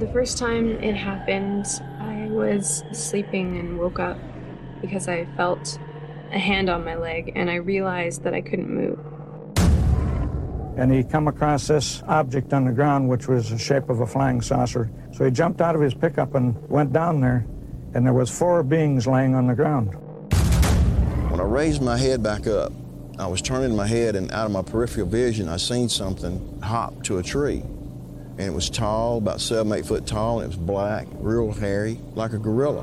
The first time it happened, I was sleeping and woke up because I felt a hand on my leg and I realized that I couldn't move. And he come across this object on the ground, which was the shape of a flying saucer. So he jumped out of his pickup and went down there, and there was four beings laying on the ground. When I raised my head back up, I was turning my head, and out of my peripheral vision, I seen something hop to a tree and it was tall, about seven, eight foot tall, and it was black, real hairy, like a gorilla.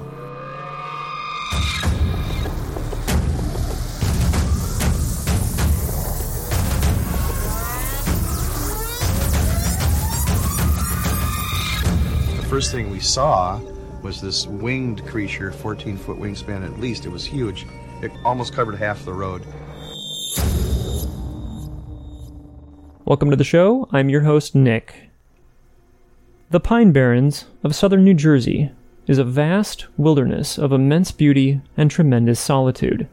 The first thing we saw was this winged creature, 14 foot wingspan at least. It was huge. It almost covered half the road. Welcome to the show. I'm your host, Nick. The Pine Barrens of southern New Jersey is a vast wilderness of immense beauty and tremendous solitude.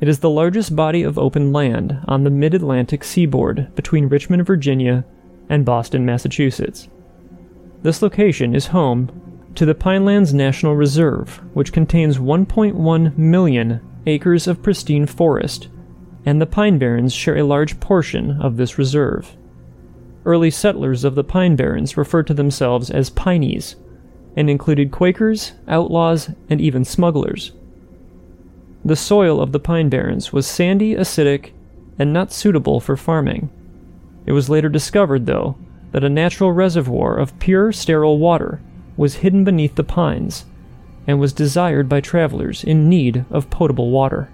It is the largest body of open land on the mid Atlantic seaboard between Richmond, Virginia, and Boston, Massachusetts. This location is home to the Pinelands National Reserve, which contains 1.1 million acres of pristine forest, and the Pine Barrens share a large portion of this reserve. Early settlers of the Pine Barrens referred to themselves as Pineys, and included Quakers, outlaws, and even smugglers. The soil of the Pine Barrens was sandy, acidic, and not suitable for farming. It was later discovered, though, that a natural reservoir of pure, sterile water was hidden beneath the pines and was desired by travelers in need of potable water.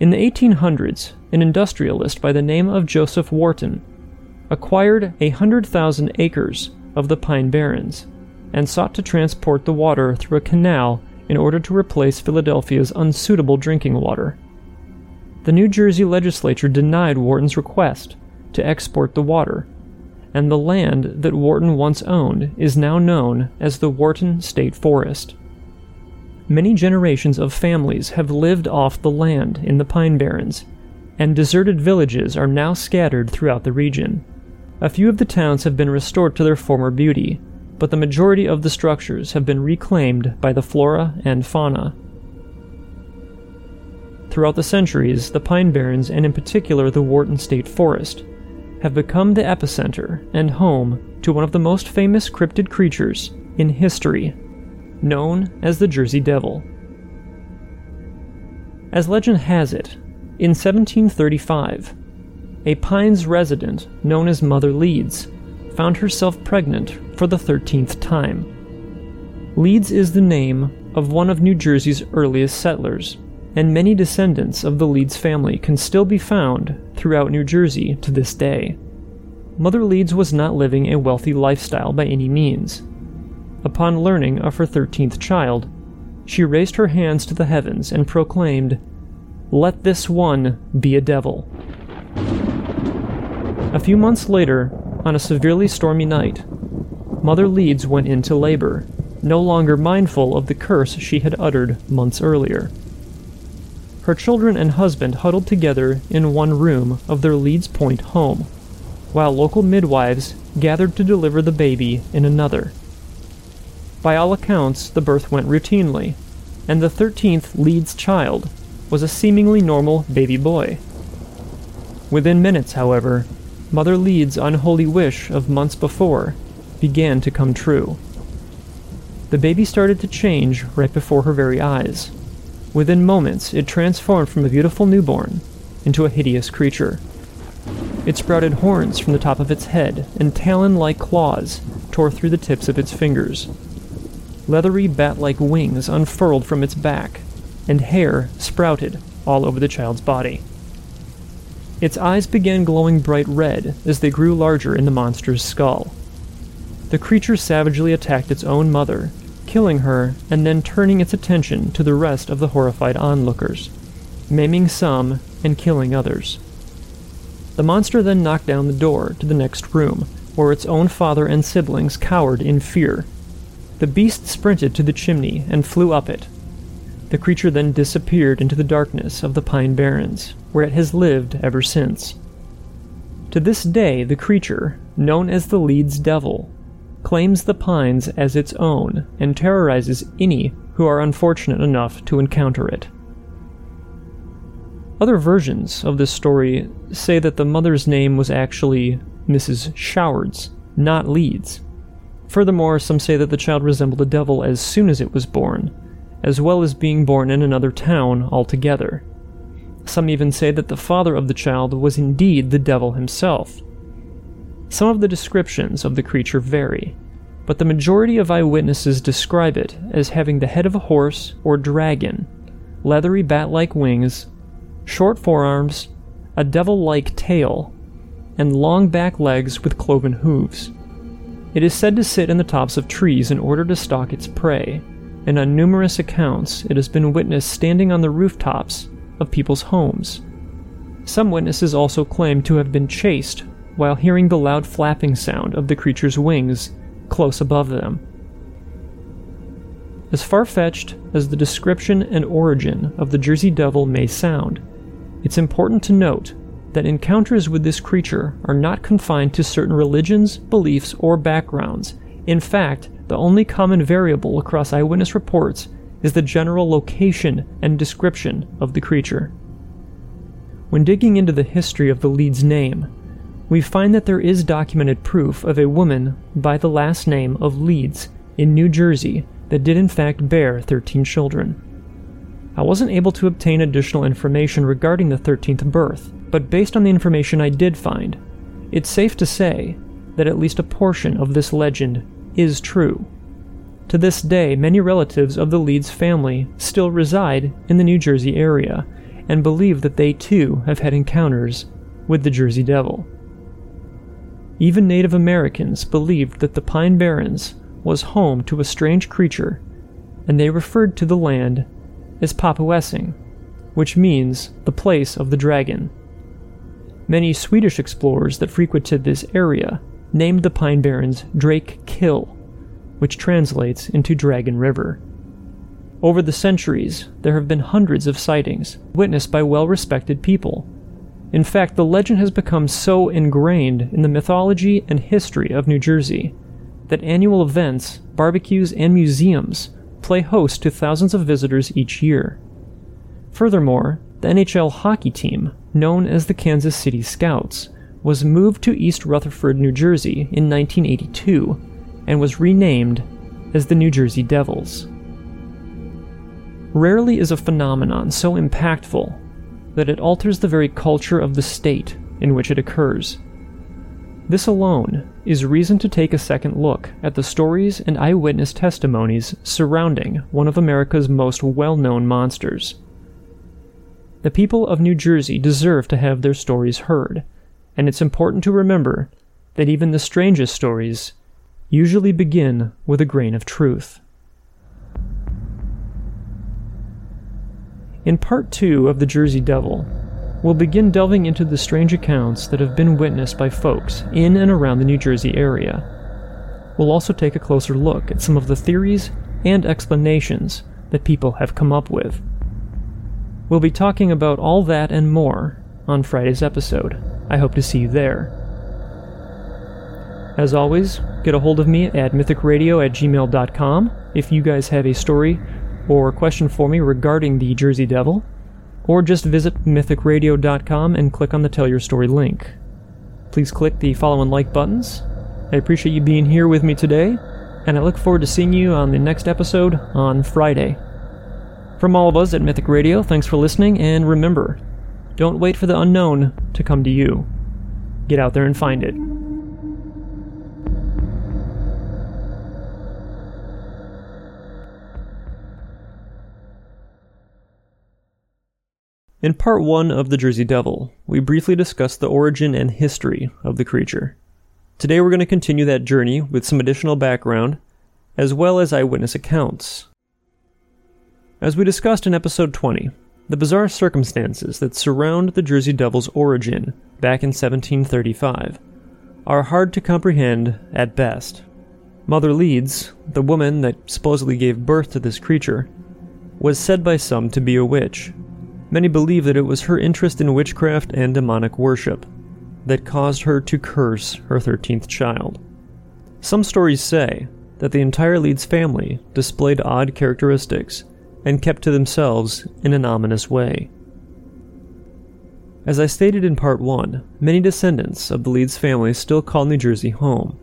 In the 1800s, an industrialist by the name of Joseph Wharton acquired a hundred thousand acres of the Pine Barrens and sought to transport the water through a canal in order to replace Philadelphia's unsuitable drinking water. The New Jersey legislature denied Wharton's request to export the water, and the land that Wharton once owned is now known as the Wharton State Forest. Many generations of families have lived off the land in the Pine Barrens, and deserted villages are now scattered throughout the region. A few of the towns have been restored to their former beauty, but the majority of the structures have been reclaimed by the flora and fauna. Throughout the centuries, the Pine Barrens, and in particular the Wharton State Forest, have become the epicenter and home to one of the most famous cryptid creatures in history, known as the Jersey Devil. As legend has it, in 1735, a Pines resident known as Mother Leeds found herself pregnant for the 13th time. Leeds is the name of one of New Jersey's earliest settlers, and many descendants of the Leeds family can still be found throughout New Jersey to this day. Mother Leeds was not living a wealthy lifestyle by any means. Upon learning of her 13th child, she raised her hands to the heavens and proclaimed, Let this one be a devil. A few months later, on a severely stormy night, Mother Leeds went into labor, no longer mindful of the curse she had uttered months earlier. Her children and husband huddled together in one room of their Leeds Point home, while local midwives gathered to deliver the baby in another. By all accounts, the birth went routinely, and the 13th Leeds child was a seemingly normal baby boy. Within minutes, however, Mother Leeds' unholy wish of months before began to come true. The baby started to change right before her very eyes. Within moments, it transformed from a beautiful newborn into a hideous creature. It sprouted horns from the top of its head, and talon like claws tore through the tips of its fingers. Leathery bat like wings unfurled from its back, and hair sprouted all over the child's body. Its eyes began glowing bright red as they grew larger in the monster's skull, the creature savagely attacked its own mother, killing her and then turning its attention to the rest of the horrified onlookers, maiming some and killing others. The monster then knocked down the door to the next room, where its own father and siblings cowered in fear. The beast sprinted to the chimney and flew up it. The creature then disappeared into the darkness of the Pine Barrens, where it has lived ever since. To this day, the creature, known as the Leeds Devil, claims the pines as its own and terrorizes any who are unfortunate enough to encounter it. Other versions of this story say that the mother's name was actually Mrs. Shrouds, not Leeds. Furthermore, some say that the child resembled a devil as soon as it was born, as well as being born in another town altogether. Some even say that the father of the child was indeed the devil himself, some of the descriptions of the creature vary, but the majority of eyewitnesses describe it as having the head of a horse or dragon, leathery bat like wings, short forearms, a devil like tail, and long back legs with cloven hooves. It is said to sit in the tops of trees in order to stalk its prey, and on numerous accounts it has been witnessed standing on the rooftops of people's homes. Some witnesses also claim to have been chased while hearing the loud flapping sound of the creature's wings close above them. As far fetched as the description and origin of the Jersey Devil may sound, it's important to note that encounters with this creature are not confined to certain religions, beliefs, or backgrounds. In fact, the only common variable across eyewitness reports is the general location and description of the creature. When digging into the history of the Leeds name, we find that there is documented proof of a woman by the last name of Leeds in New Jersey that did in fact bear 13 children. I wasn't able to obtain additional information regarding the 13th birth, but based on the information I did find, it's safe to say that at least a portion of this legend is true. To this day, many relatives of the Leeds family still reside in the New Jersey area and believe that they too have had encounters with the Jersey Devil. Even Native Americans believed that the Pine Barrens was home to a strange creature, and they referred to the land as Popuessing, which means the place of the dragon. Many Swedish explorers that frequented this area named the Pine Barrens Drake Kill, which translates into Dragon River. Over the centuries, there have been hundreds of sightings, witnessed by well respected people, in fact, the legend has become so ingrained in the mythology and history of New Jersey that annual events, barbecues, and museums play host to thousands of visitors each year. Furthermore, the NHL hockey team, known as the Kansas City Scouts, was moved to East Rutherford, New Jersey in 1982 and was renamed as the New Jersey Devils. Rarely is a phenomenon so impactful that it alters the very culture of the state in which it occurs. This alone is reason to take a second look at the stories and eyewitness testimonies surrounding one of America's most well known monsters. The people of New Jersey deserve to have their stories heard, and it's important to remember that even the strangest stories usually begin with a grain of truth. In part two of The Jersey Devil, we'll begin delving into the strange accounts that have been witnessed by folks in and around the New Jersey area. We'll also take a closer look at some of the theories and explanations that people have come up with. We'll be talking about all that and more on Friday's episode. I hope to see you there. As always, get a hold of me at mythicradio at gmail.com if you guys have a story or question for me regarding the Jersey Devil, or just visit mythicradio.com and click on the Tell Your Story link. Please click the follow and like buttons. I appreciate you being here with me today, and I look forward to seeing you on the next episode on Friday. From all of us at Mythic Radio, thanks for listening, and remember don't wait for the unknown to come to you. Get out there and find it. In part one of The Jersey Devil, we briefly discussed the origin and history of the creature. Today we're going to continue that journey with some additional background, as well as eyewitness accounts. As we discussed in episode 20, the bizarre circumstances that surround the Jersey Devil's origin back in 1735 are hard to comprehend at best. Mother Leeds, the woman that supposedly gave birth to this creature, was said by some to be a witch. Many believe that it was her interest in witchcraft and demonic worship that caused her to curse her 13th child. Some stories say that the entire Leeds family displayed odd characteristics and kept to themselves in an ominous way. As I stated in part 1, many descendants of the Leeds family still call New Jersey home.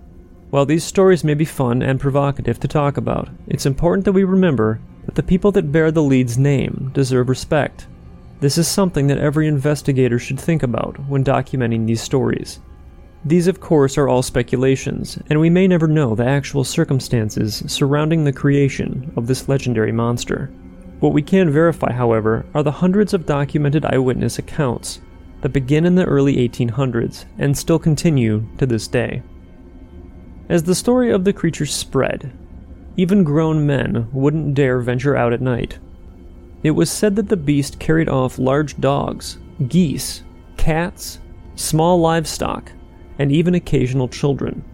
While these stories may be fun and provocative to talk about, it's important that we remember that the people that bear the Leeds name deserve respect. This is something that every investigator should think about when documenting these stories. These, of course, are all speculations, and we may never know the actual circumstances surrounding the creation of this legendary monster. What we can verify, however, are the hundreds of documented eyewitness accounts that begin in the early 1800s and still continue to this day. As the story of the creature spread, even grown men wouldn't dare venture out at night. It was said that the beast carried off large dogs, geese, cats, small livestock, and even occasional children.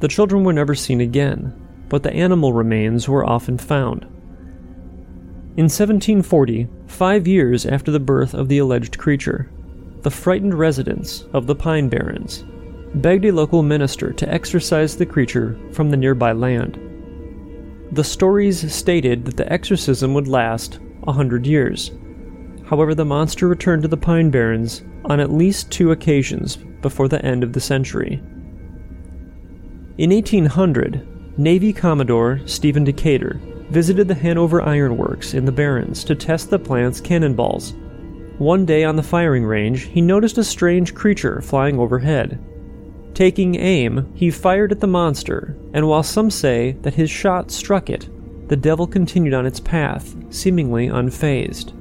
The children were never seen again, but the animal remains were often found. In 1740, five years after the birth of the alleged creature, the frightened residents of the Pine Barrens begged a local minister to exorcise the creature from the nearby land. The stories stated that the exorcism would last a hundred years. However, the monster returned to the Pine Barrens on at least two occasions before the end of the century. In 1800, Navy Commodore Stephen Decatur visited the Hanover Iron Works in the Barrens to test the plant's cannonballs one day on the firing range, he noticed a strange creature flying overhead. Taking aim, he fired at the monster, and while some say that his shot struck it, the devil continued on its path, seemingly unfazed.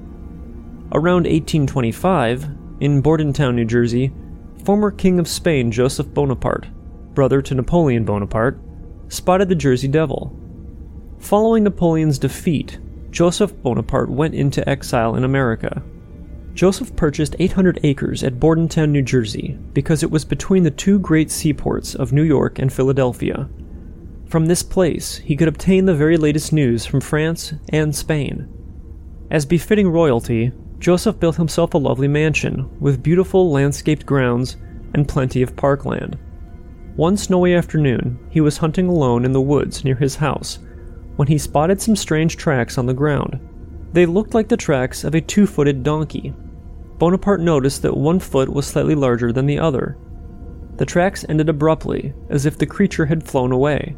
Around 1825, in Bordentown, New Jersey, former King of Spain Joseph Bonaparte, brother to Napoleon Bonaparte, spotted the Jersey Devil. Following Napoleon's defeat, Joseph Bonaparte went into exile in America Joseph purchased 800 acres at Bordentown, New Jersey, because it was between the two great seaports of New York and Philadelphia. From this place, he could obtain the very latest news from France and Spain. As befitting royalty, Joseph built himself a lovely mansion with beautiful landscaped grounds and plenty of parkland. One snowy afternoon, he was hunting alone in the woods near his house when he spotted some strange tracks on the ground. They looked like the tracks of a two footed donkey, Bonaparte noticed that one foot was slightly larger than the other. The tracks ended abruptly, as if the creature had flown away.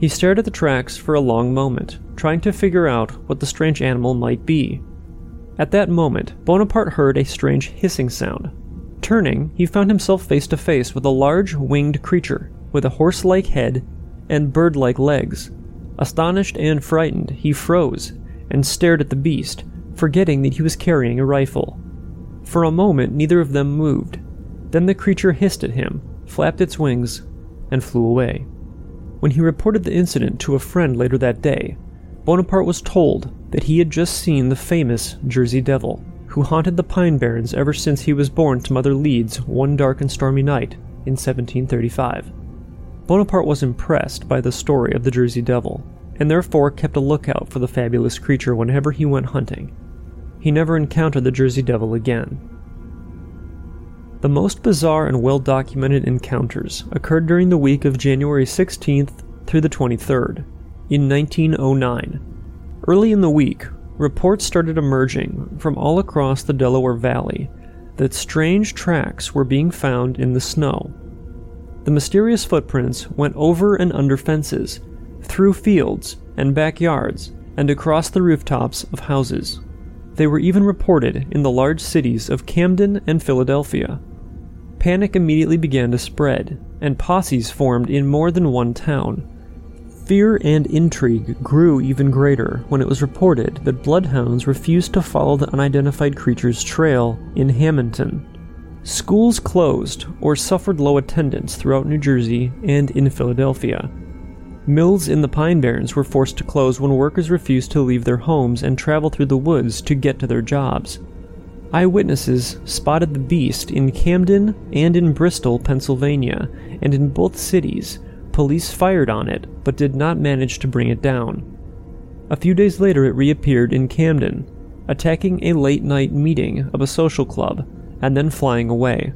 He stared at the tracks for a long moment, trying to figure out what the strange animal might be. At that moment, Bonaparte heard a strange hissing sound. Turning, he found himself face to face with a large winged creature with a horse like head and bird like legs. Astonished and frightened, he froze and stared at the beast, forgetting that he was carrying a rifle. For a moment, neither of them moved. Then the creature hissed at him, flapped its wings, and flew away. When he reported the incident to a friend later that day, Bonaparte was told that he had just seen the famous Jersey Devil, who haunted the Pine Barrens ever since he was born to Mother Leeds one dark and stormy night in 1735. Bonaparte was impressed by the story of the Jersey Devil, and therefore kept a lookout for the fabulous creature whenever he went hunting he never encountered the Jersey Devil again. The most bizarre and well documented encounters occurred during the week of January 16th through the 23rd, in 1909. Early in the week, reports started emerging from all across the Delaware Valley that strange tracks were being found in the snow. The mysterious footprints went over and under fences, through fields and backyards, and across the rooftops of houses. They were even reported in the large cities of Camden and Philadelphia. Panic immediately began to spread, and posses formed in more than one town. Fear and intrigue grew even greater when it was reported that bloodhounds refused to follow the unidentified creature's trail in Hammonton. Schools closed or suffered low attendance throughout New Jersey and in Philadelphia. Mills in the Pine Barrens were forced to close when workers refused to leave their homes and travel through the woods to get to their jobs. Eyewitnesses spotted the beast in Camden and in Bristol, Pennsylvania, and in both cities, police fired on it but did not manage to bring it down. A few days later, it reappeared in Camden, attacking a late night meeting of a social club and then flying away.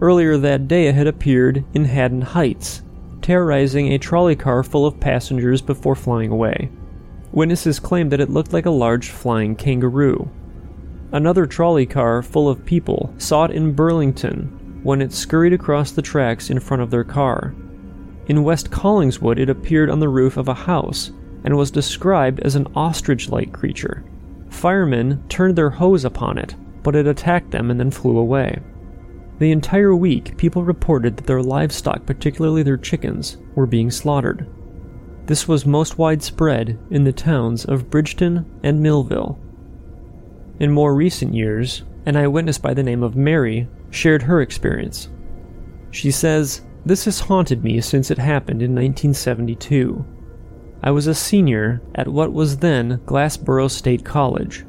Earlier that day, it had appeared in Haddon Heights, terrorizing a trolley car full of passengers before flying away. Witnesses claimed that it looked like a large flying kangaroo. Another trolley car full of people saw it in Burlington when it scurried across the tracks in front of their car. In West Collingswood, it appeared on the roof of a house and was described as an ostrich like creature. Firemen turned their hose upon it, but it attacked them and then flew away. The entire week, people reported that their livestock, particularly their chickens, were being slaughtered. This was most widespread in the towns of Bridgeton and Millville. In more recent years, an eyewitness by the name of Mary shared her experience. She says, This has haunted me since it happened in 1972. I was a senior at what was then Glassboro State College.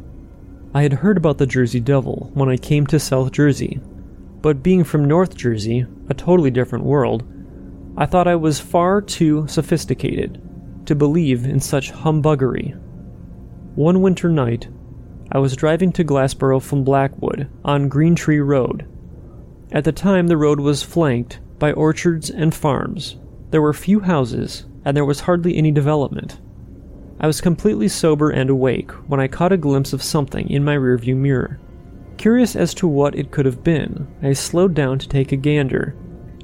I had heard about the Jersey Devil when I came to South Jersey, but being from North Jersey, a totally different world, I thought I was far too sophisticated to believe in such humbuggery. One winter night, I was driving to Glassboro from Blackwood on Green Tree Road. At the time, the road was flanked by orchards and farms. There were few houses, and there was hardly any development. I was completely sober and awake when I caught a glimpse of something in my rearview mirror. Curious as to what it could have been, I slowed down to take a gander.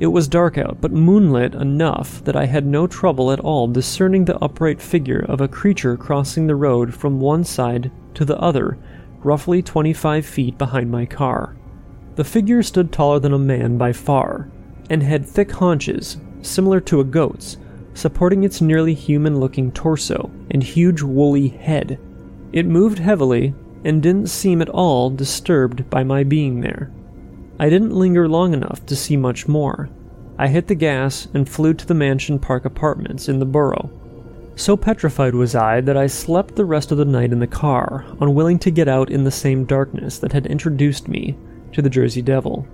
It was dark out, but moonlit enough that I had no trouble at all discerning the upright figure of a creature crossing the road from one side to the other, roughly 25 feet behind my car. The figure stood taller than a man by far, and had thick haunches, similar to a goat's, supporting its nearly human looking torso and huge woolly head. It moved heavily and didn't seem at all disturbed by my being there. I didn't linger long enough to see much more. I hit the gas and flew to the Mansion Park apartments in the borough. So petrified was I that I slept the rest of the night in the car, unwilling to get out in the same darkness that had introduced me to the Jersey Devil.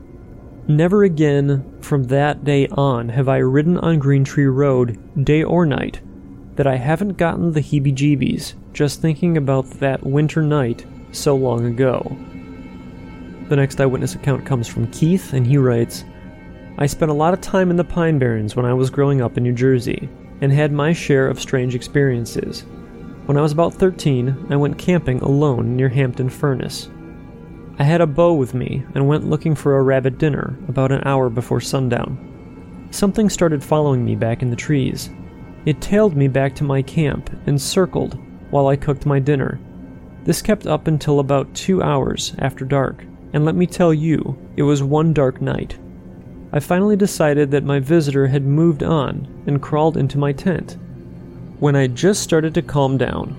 Never again from that day on have I ridden on Green Tree Road, day or night, that I haven't gotten the heebie jeebies just thinking about that winter night so long ago. The next eyewitness account comes from Keith, and he writes I spent a lot of time in the Pine Barrens when I was growing up in New Jersey and had my share of strange experiences. When I was about 13, I went camping alone near Hampton Furnace. I had a bow with me and went looking for a rabbit dinner about an hour before sundown. Something started following me back in the trees. It tailed me back to my camp and circled while I cooked my dinner. This kept up until about two hours after dark, and let me tell you, it was one dark night. I finally decided that my visitor had moved on and crawled into my tent. When I just started to calm down,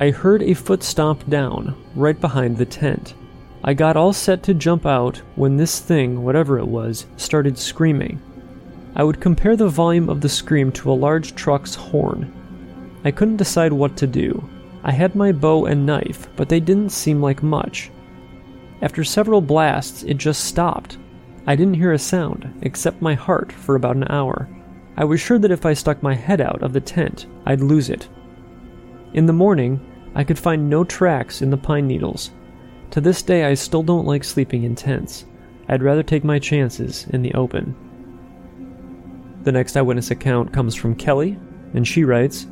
I heard a foot stomp down right behind the tent. I got all set to jump out when this thing, whatever it was, started screaming. I would compare the volume of the scream to a large truck's horn. I couldn't decide what to do. I had my bow and knife, but they didn't seem like much. After several blasts, it just stopped, I didn't hear a sound, except my heart, for about an hour. I was sure that if I stuck my head out of the tent, I'd lose it. In the morning, I could find no tracks in the pine needles. To this day, I still don't like sleeping in tents. I'd rather take my chances in the open. The next eyewitness account comes from Kelly, and she writes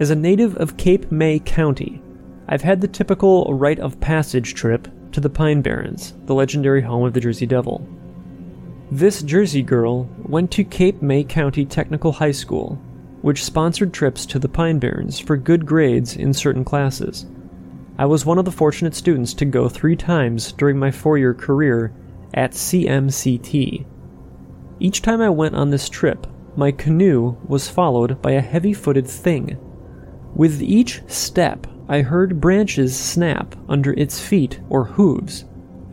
As a native of Cape May County, I've had the typical rite of passage trip to the Pine Barrens, the legendary home of the Jersey Devil. This Jersey girl went to Cape May County Technical High School, which sponsored trips to the Pine Barrens for good grades in certain classes. I was one of the fortunate students to go three times during my four year career at CMCT. Each time I went on this trip, my canoe was followed by a heavy footed thing. With each step, I heard branches snap under its feet or hooves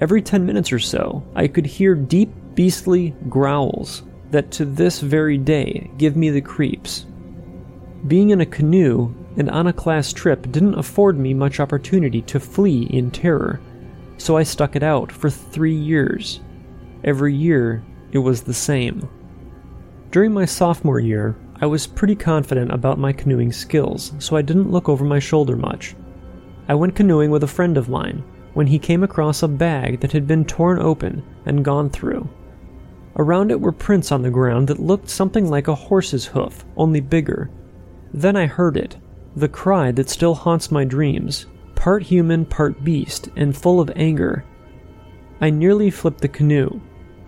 Every 10 minutes or so, I could hear deep, beastly growls that to this very day give me the creeps. Being in a canoe and on a class trip didn't afford me much opportunity to flee in terror, so I stuck it out for three years. Every year, it was the same. During my sophomore year, I was pretty confident about my canoeing skills, so I didn't look over my shoulder much. I went canoeing with a friend of mine when he came across a bag that had been torn open and gone through. Around it were prints on the ground that looked something like a horse's hoof, only bigger. Then I heard it, the cry that still haunts my dreams, part human, part beast, and full of anger. I nearly flipped the canoe.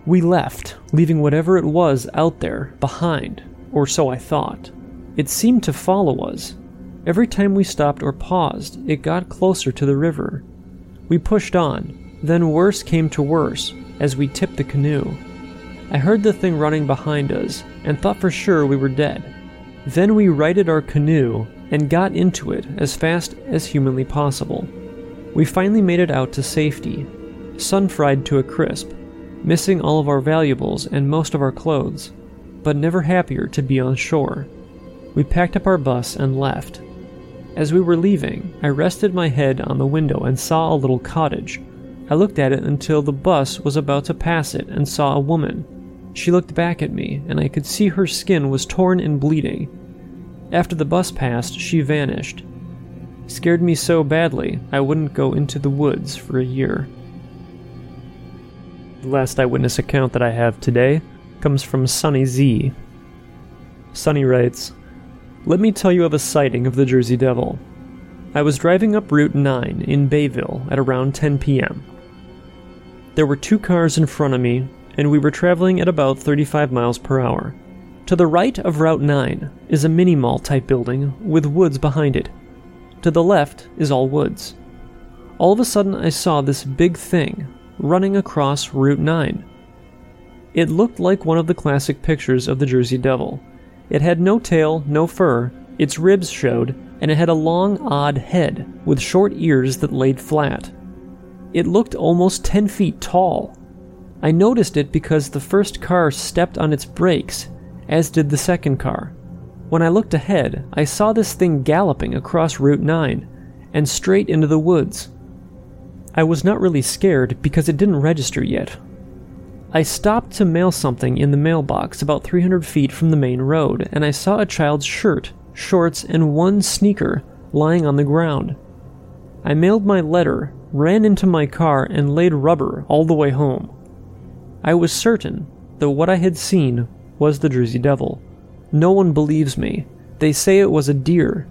We left, leaving whatever it was out there behind, or so I thought. It seemed to follow us. Every time we stopped or paused, it got closer to the river. We pushed on, then worse came to worse as we tipped the canoe. I heard the thing running behind us and thought for sure we were dead. Then we righted our canoe and got into it as fast as humanly possible. We finally made it out to safety, sun fried to a crisp, missing all of our valuables and most of our clothes, but never happier to be on shore. We packed up our bus and left. As we were leaving, I rested my head on the window and saw a little cottage. I looked at it until the bus was about to pass it and saw a woman. She looked back at me, and I could see her skin was torn and bleeding. After the bus passed, she vanished. Scared me so badly, I wouldn't go into the woods for a year. The last eyewitness account that I have today comes from Sunny Z. Sunny writes, let me tell you of a sighting of the Jersey Devil. I was driving up Route 9 in Bayville at around 10 p.m. There were two cars in front of me, and we were traveling at about 35 miles per hour. To the right of Route 9 is a mini mall type building with woods behind it. To the left is all woods. All of a sudden, I saw this big thing running across Route 9. It looked like one of the classic pictures of the Jersey Devil it had no tail, no fur, its ribs showed, and it had a long, odd head with short ears that laid flat. It looked almost 10 feet tall. I noticed it because the first car stepped on its brakes, as did the second car. When I looked ahead, I saw this thing galloping across Route 9 and straight into the woods. I was not really scared because it didn't register yet, I stopped to mail something in the mailbox about 300 feet from the main road, and I saw a child's shirt, shorts, and one sneaker lying on the ground. I mailed my letter, ran into my car, and laid rubber all the way home. I was certain that what I had seen was the Jersey Devil. No one believes me. They say it was a deer.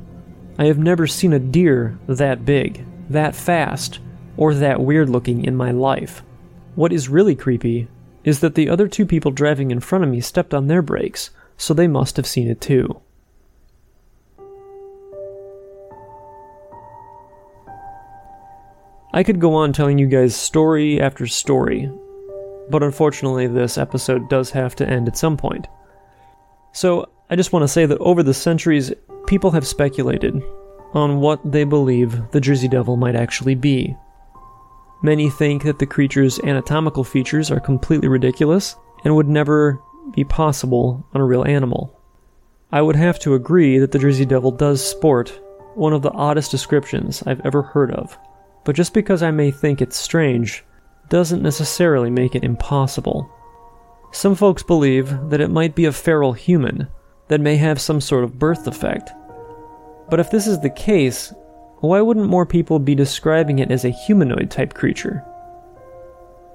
I have never seen a deer that big, that fast, or that weird looking in my life. What is really creepy is that the other two people driving in front of me stepped on their brakes, so they must have seen it too. I could go on telling you guys story after story, but unfortunately, this episode does have to end at some point. So, I just want to say that over the centuries, people have speculated on what they believe the Jersey Devil might actually be. Many think that the creature's anatomical features are completely ridiculous and would never be possible on a real animal. I would have to agree that the Jersey Devil does sport one of the oddest descriptions I've ever heard of, but just because I may think it's strange doesn't necessarily make it impossible. Some folks believe that it might be a feral human that may have some sort of birth defect. But if this is the case, why wouldn't more people be describing it as a humanoid type creature?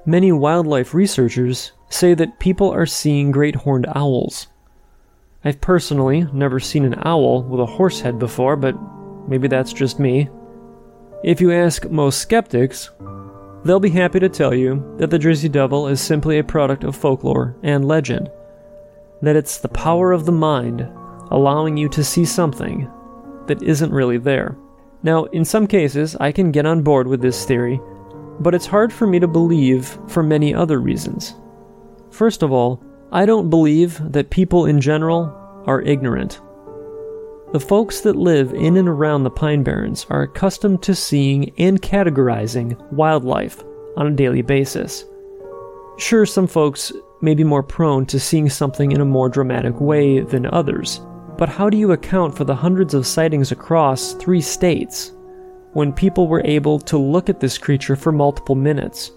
Many wildlife researchers say that people are seeing great horned owls. I've personally never seen an owl with a horse head before, but maybe that's just me. If you ask most skeptics, they'll be happy to tell you that the Jersey Devil is simply a product of folklore and legend, that it's the power of the mind allowing you to see something that isn't really there. Now, in some cases, I can get on board with this theory, but it's hard for me to believe for many other reasons. First of all, I don't believe that people in general are ignorant. The folks that live in and around the Pine Barrens are accustomed to seeing and categorizing wildlife on a daily basis. Sure, some folks may be more prone to seeing something in a more dramatic way than others, but how do you account for the hundreds of sightings across three states when people were able to look at this creature for multiple minutes?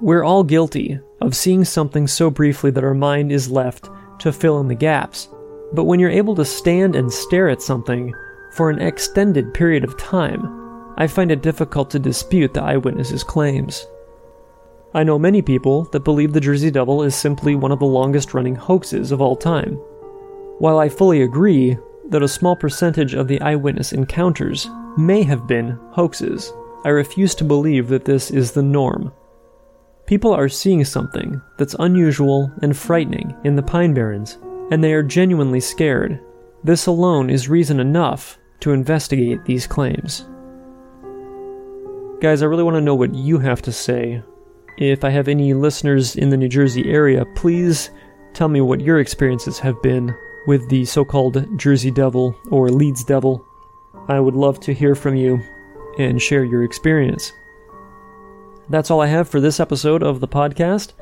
We're all guilty of seeing something so briefly that our mind is left to fill in the gaps. But when you're able to stand and stare at something for an extended period of time, I find it difficult to dispute the eyewitness's claims. I know many people that believe the Jersey Devil is simply one of the longest running hoaxes of all time. While I fully agree that a small percentage of the eyewitness encounters may have been hoaxes, I refuse to believe that this is the norm. People are seeing something that's unusual and frightening in the Pine Barrens, and they are genuinely scared. This alone is reason enough to investigate these claims. Guys, I really want to know what you have to say if I have any listeners in the New Jersey area, please tell me what your experiences have been with the so called Jersey Devil or Leeds Devil. I would love to hear from you and share your experience. That's all I have for this episode of the podcast.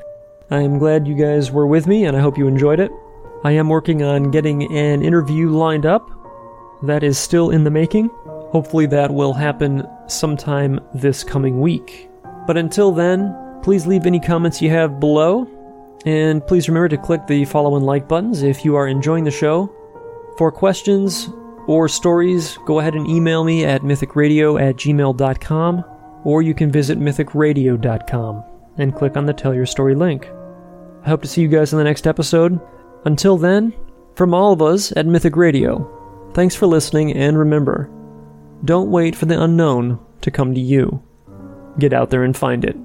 I am glad you guys were with me and I hope you enjoyed it. I am working on getting an interview lined up. That is still in the making. Hopefully, that will happen sometime this coming week. But until then, Please leave any comments you have below, and please remember to click the follow and like buttons if you are enjoying the show. For questions or stories, go ahead and email me at mythicradio at gmail.com, or you can visit mythicradio.com and click on the Tell Your Story link. I hope to see you guys in the next episode. Until then, from all of us at Mythic Radio, thanks for listening, and remember don't wait for the unknown to come to you. Get out there and find it.